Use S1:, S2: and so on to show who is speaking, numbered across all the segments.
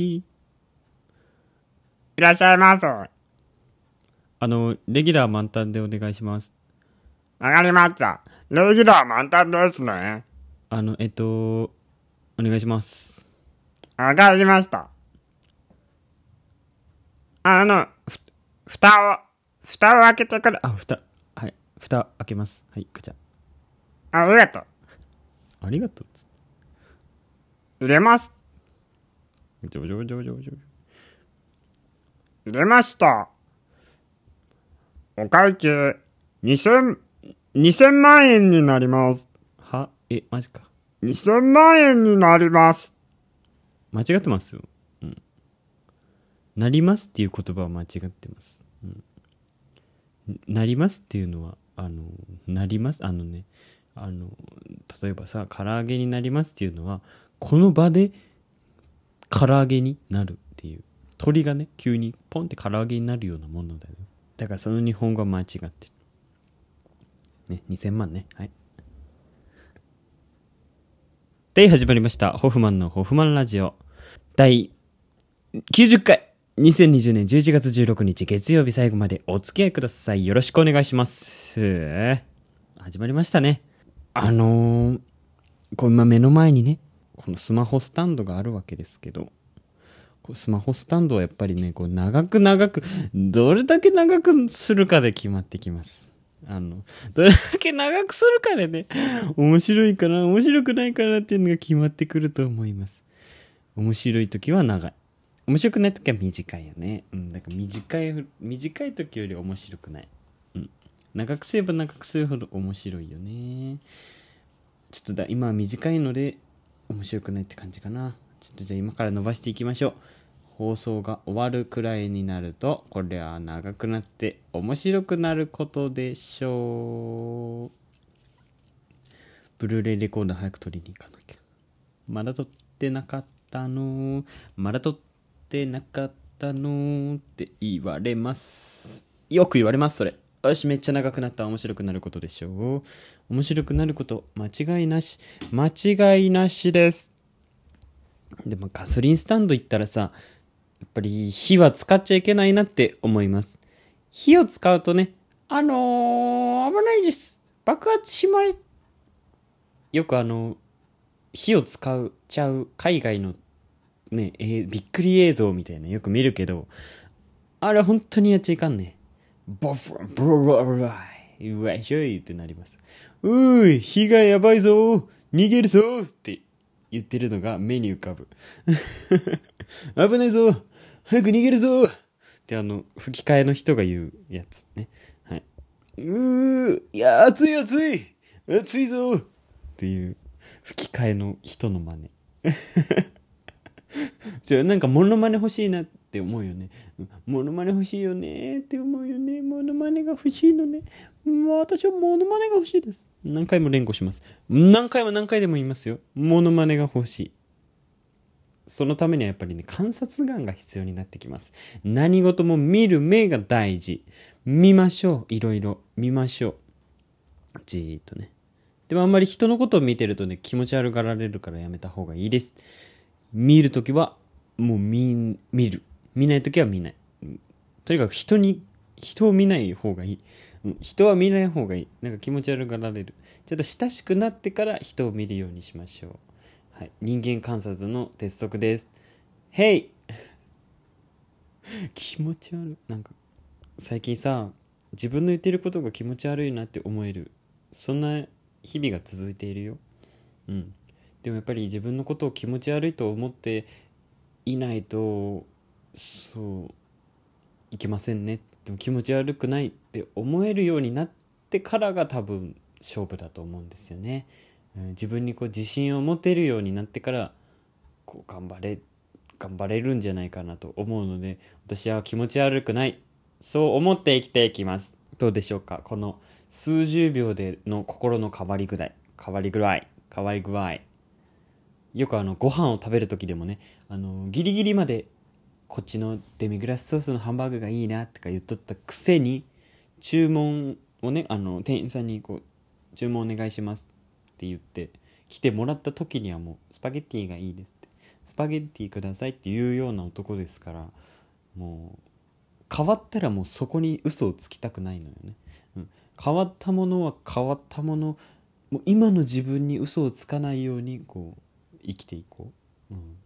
S1: き
S2: いらっしゃいませ。わ
S1: あの、レギュラー満タンでお願いします。
S2: かりました。レギュラー満タンですね。
S1: あの、えっと、お願いします。
S2: わかりました。あの、ふ、蓋を、蓋を開けてくれ。
S1: あ、蓋、はい。蓋開けます。はい、ガチャ。
S2: ありがとう。
S1: ありがとう。つ
S2: 入れます。
S1: ジョジョジョジョジョ。
S2: 入れました。お会計、2000、2000万円になります。
S1: は、え、マジか。
S2: 2000万円になります。
S1: 間違ってますよ。うん。なりますっていう言葉は間違ってます。うん。なりますっていうのは、あの、なります？あのね、あの、例えばさ、唐揚げになりますっていうのは、この場で唐揚げになるっていう。鳥がね、急にポンって唐揚げになるようなものだよ。だからその日本語は間違ってる。ね、2000万ね。はい。で、始まりました。ホフマンのホフマンラジオ。第90回。2020年11月16日月曜日最後までお付き合いください。よろしくお願いします。始まりましたね。あのー、こ今目の前にね、このスマホスタンドがあるわけですけど、スマホスタンドはやっぱりね、こう長く長く、どれだけ長くするかで決まってきます。あの、どれだけ長くするかでね、面白いかな、面白くないかなっていうのが決まってくると思います。面白い時は長い。面白くない時は短いよね。うん、だから短い、短い時より面白くない。うん。長くすれば長くするほど面白いよね。ちょっとだ、今は短いので面白くないって感じかな。ちょっとじゃあ今から伸ばしていきましょう。放送が終わるくらいになると、これは長くなって面白くなることでしょう。ブルーレイレコーダー早く取りに行かなきゃ。まだ撮ってなかったのまだ撮ってなかったのって言われます。よく言われます、それ。よし、めっちゃ長くなった。面白くなることでしょう。面白くなること、間違いなし。間違いなしです。でもガソリンスタンド行ったらさ、やっぱり火は使っちゃいけないなって思います。火を使うとね、あのー、危ないです。爆発しまい。よくあの、火を使うちゃう海外のね、えーびっくり映像みたいなよく見るけど、あれ本当にやっちゃいかんね。ボフブロロロライ、うわいしょいってなります。うーい、火がやばいぞ逃げるぞって言ってるのが目に浮かぶ。危ないぞ早く逃げるぞってあの、吹き替えの人が言うやつね。はい。うー、いや、熱い熱い熱いぞっていう吹き替えの人の真似。じゃあなんかモノマネ欲しいなって思うよね。モノマネ欲しいよねって思うよね。モノマネが欲しいのね。う私はモノマネが欲しいです。何回も連呼します。何回も何回でも言いますよ。モノマネが欲しい。そのためにはやっぱりね、観察眼が必要になってきます。何事も見る目が大事。見ましょう。いろいろ。見ましょう。じーっとね。でもあんまり人のことを見てるとね、気持ち悪がられるからやめた方がいいです。見るときは、もう見、見る。見ないときは見ない。とにかく人に、人を見ない方がいい。人は見ない方がいい。なんか気持ち悪がられる。ちょっと親しくなってから人を見るようにしましょう。はい。人間観察の鉄則です。へい 気持ち悪い。なんか、最近さ、自分の言ってることが気持ち悪いなって思える。そんな日々が続いているよ。うん。でもやっぱり自分のことを気持ち悪いと思っていないと、そう、いけませんね。でも気持ち悪くないって思えるようになってからが多分勝負だと思うんですよね。うん自分にこう自信を持てるようになってからこう頑張れ頑張れるんじゃないかなと思うので私は気持ち悪くない。そう思って生きていきます。どうでしょうか？この数十秒での心の変わりぐらい変わりぐらい変わり具合。よくあのご飯を食べる時でもねあのギリギリまでこっちのデミグラスソースのハンバーグがいいなとか言っとったくせに注文をねあの店員さんにこう「注文お願いします」って言って来てもらった時にはもうスパゲッティがいいですって。スパゲッティくださいって。いうような男ですからもう変わったらもうそこに嘘をつきたくないのよね、うん、変わったものは変わったもの。もう今の自分に嘘をつかないようにこう生きていこう、うん、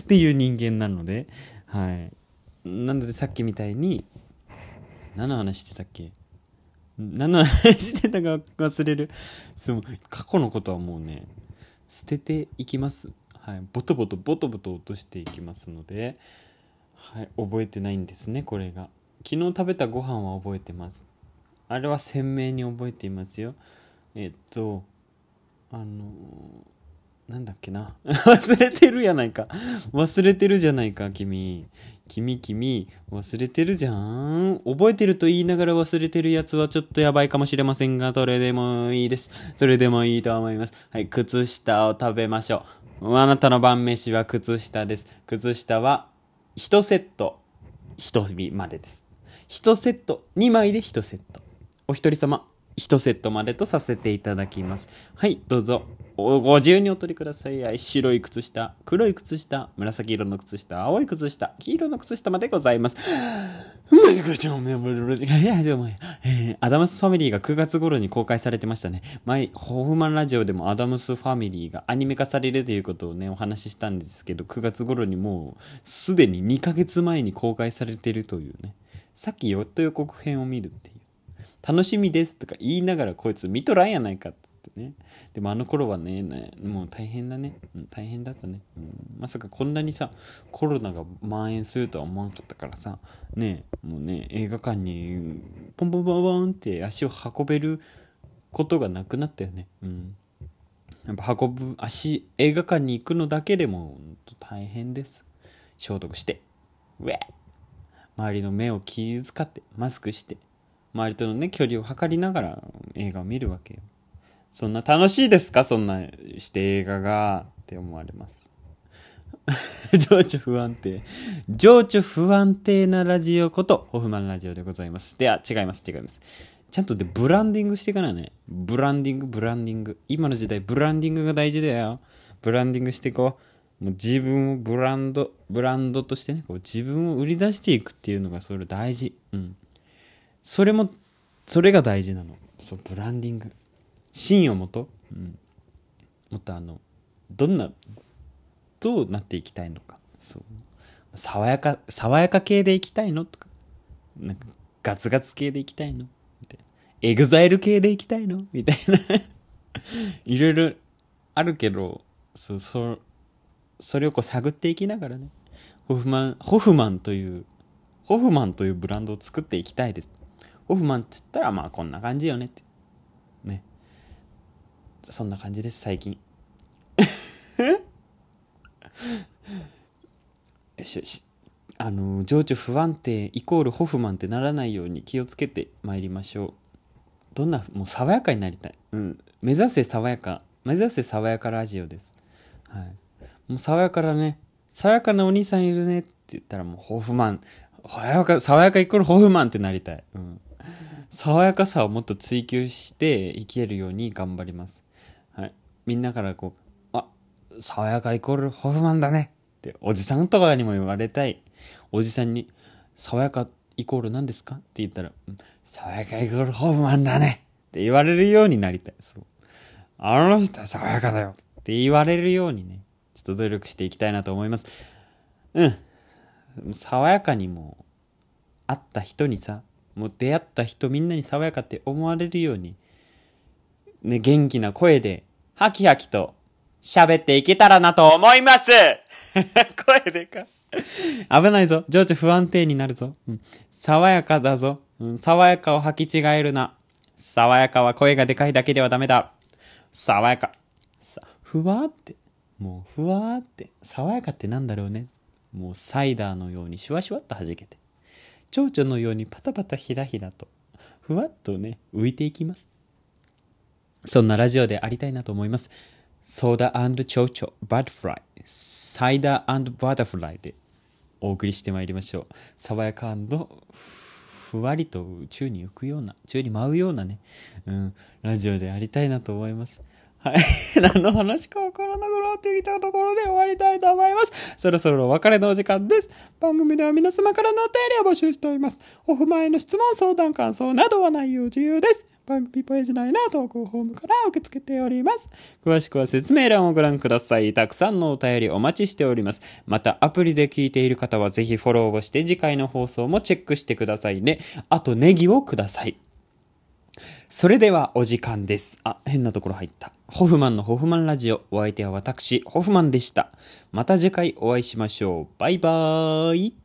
S1: っていう人間なのではい。なのでさっきみたいに何の話してたっけ？何の話してたか忘れる。そう過去のことはもうね捨てていきます。はい。ボトボトボトボト落としていきますのではい。覚えてないんですねこれが。昨日食べたご飯は覚えてます。あれは鮮明に覚えていますよ。えっとあのなんだっけな。忘れてるやないか。忘れてるじゃないか君。君君忘れてるじゃん。覚えてると言いながら忘れてるやつはちょっとやばいかもしれませんがそれでもいいです。それでもいいと思います。はい靴下を食べましょう。あなたの晩飯は靴下です。靴下は1セット。1人までです。1セット2枚で1セット。お一人様1セットまでとさせていただきます。はいどうぞ。ご自由にお取りください。白い靴下、黒い靴下、紫色の靴下、青い靴下、黄色の靴下までございます。アダムスファミリーが9月頃に公開されてましたね。前、ホフマンラジオでもアダムスファミリーがアニメ化されるということをね、お話ししたんですけど、9月頃にもう、すでに2ヶ月前に公開されてるというね。さっきちょっと予告編を見るっていう。楽しみですとか言いながらこいつ見とらんやないかって。ってね。でもあの頃はねもう大変だね、うん、大変だったね、うん、まさかこんなにさコロナが蔓延するとは思わなかったからさねもうね映画館にポンポンポンポンって足を運べることがなくなったよね。うん。やっぱ運ぶ足映画館に行くのだけでも大変です。消毒して。ウェ周りの目を気遣ってマスクして。周りとのね距離を測りながら映画を見るわけよ。そんな楽しいですか？そんなして映画がって思われます。情緒不安定。情緒不安定なラジオことホフマンラジオでございます。では、違います、違います。ちゃんとでブランディングしていかないね。ブランディング、ブランディング。今の時代、ブランディングが大事だよ。ブランディングしていこう。もう自分をブランド、ブランドとしてね、こう自分を売り出していくっていうのがそれ大事。うん。それも、それが大事なの。そう、ブランディング。芯をもと、うん、もっとあのどんなどうなっていきたいのか。そう。爽やか爽やか系でいきたいの？とかなんかガツガツ系でいきたいの？みたいな。エグザイル系でいきたいの？みたいな。いろいろあるけどそうそそれをこう探っていきながらね。ホフマンホフマンというホフマンというブランドを作っていきたいです。ホフマンっつったらまあこんな感じよねって。ねそんな感じです最近。よしよし。あの情緒不安定イコールホフマンってならないように気をつけてまいりましょう。どんなもう爽やかになりたい、うん、目指せ爽やか。目指せ爽やかラジオです。はい。もう爽やかだね。爽やかなお兄さんいるねって言ったらもうホフマン。爽やか爽やかイコールホフマンってなりたい、うん、爽やかさをもっと追求して生きるように頑張ります。みんなからこう、あ、爽やかイコールホフマンだねっておじさんとかにも言われたい。おじさんに、爽やかイコール何ですか？って言ったら、爽やかイコールホフマンだねって言われるようになりたい。そう。あの人は爽やかだよって言われるようにね、ちょっと努力していきたいなと思います。うん。爽やかにも、会った人にさ、もう出会った人みんなに爽やかって思われるように、ね、元気な声でハキハキと喋っていけたらなと思います 声でか。危ないぞ。情緒不安定になるぞ。うん、爽やかだぞ、うん。爽やかを履き違えるな。爽やかは声がでかいだけではダメだ。爽やか。さ、ふわーって。もうふわーって。爽やかってなんだろうね。もうサイダーのようにシュワシュワっと弾けて。蝶々のようにパタパタひらひらと。ふわっとね、浮いていきます。そんなラジオでありたいなと思います。ソーダチョウチョ、バッドフライ、サイダーバタフライでお送りしてまいりましょう。爽やかふわりと宙に浮くような、宙に舞うようなね、うん、ラジオでありたいなと思います。はい。何の話かわからなくなってきたところで終わりたいと思います。そろそろお別れのお時間です。番組では皆様からのお便りを募集しております。オフ前の質問、相談、感想などは内容自由です。番組ページ内の投稿フォームから受け付けております。詳しくは説明欄をご覧ください。たくさんのお便りお待ちしております。また、アプリで聞いている方はぜひフォローをして次回の放送もチェックしてくださいね。あと、ネギをください。それではお時間です。あ、変なところ入った。ホフマンのホフマンラジオ。お相手は私、ホフマンでした。また次回お会いしましょう。バイバーイ。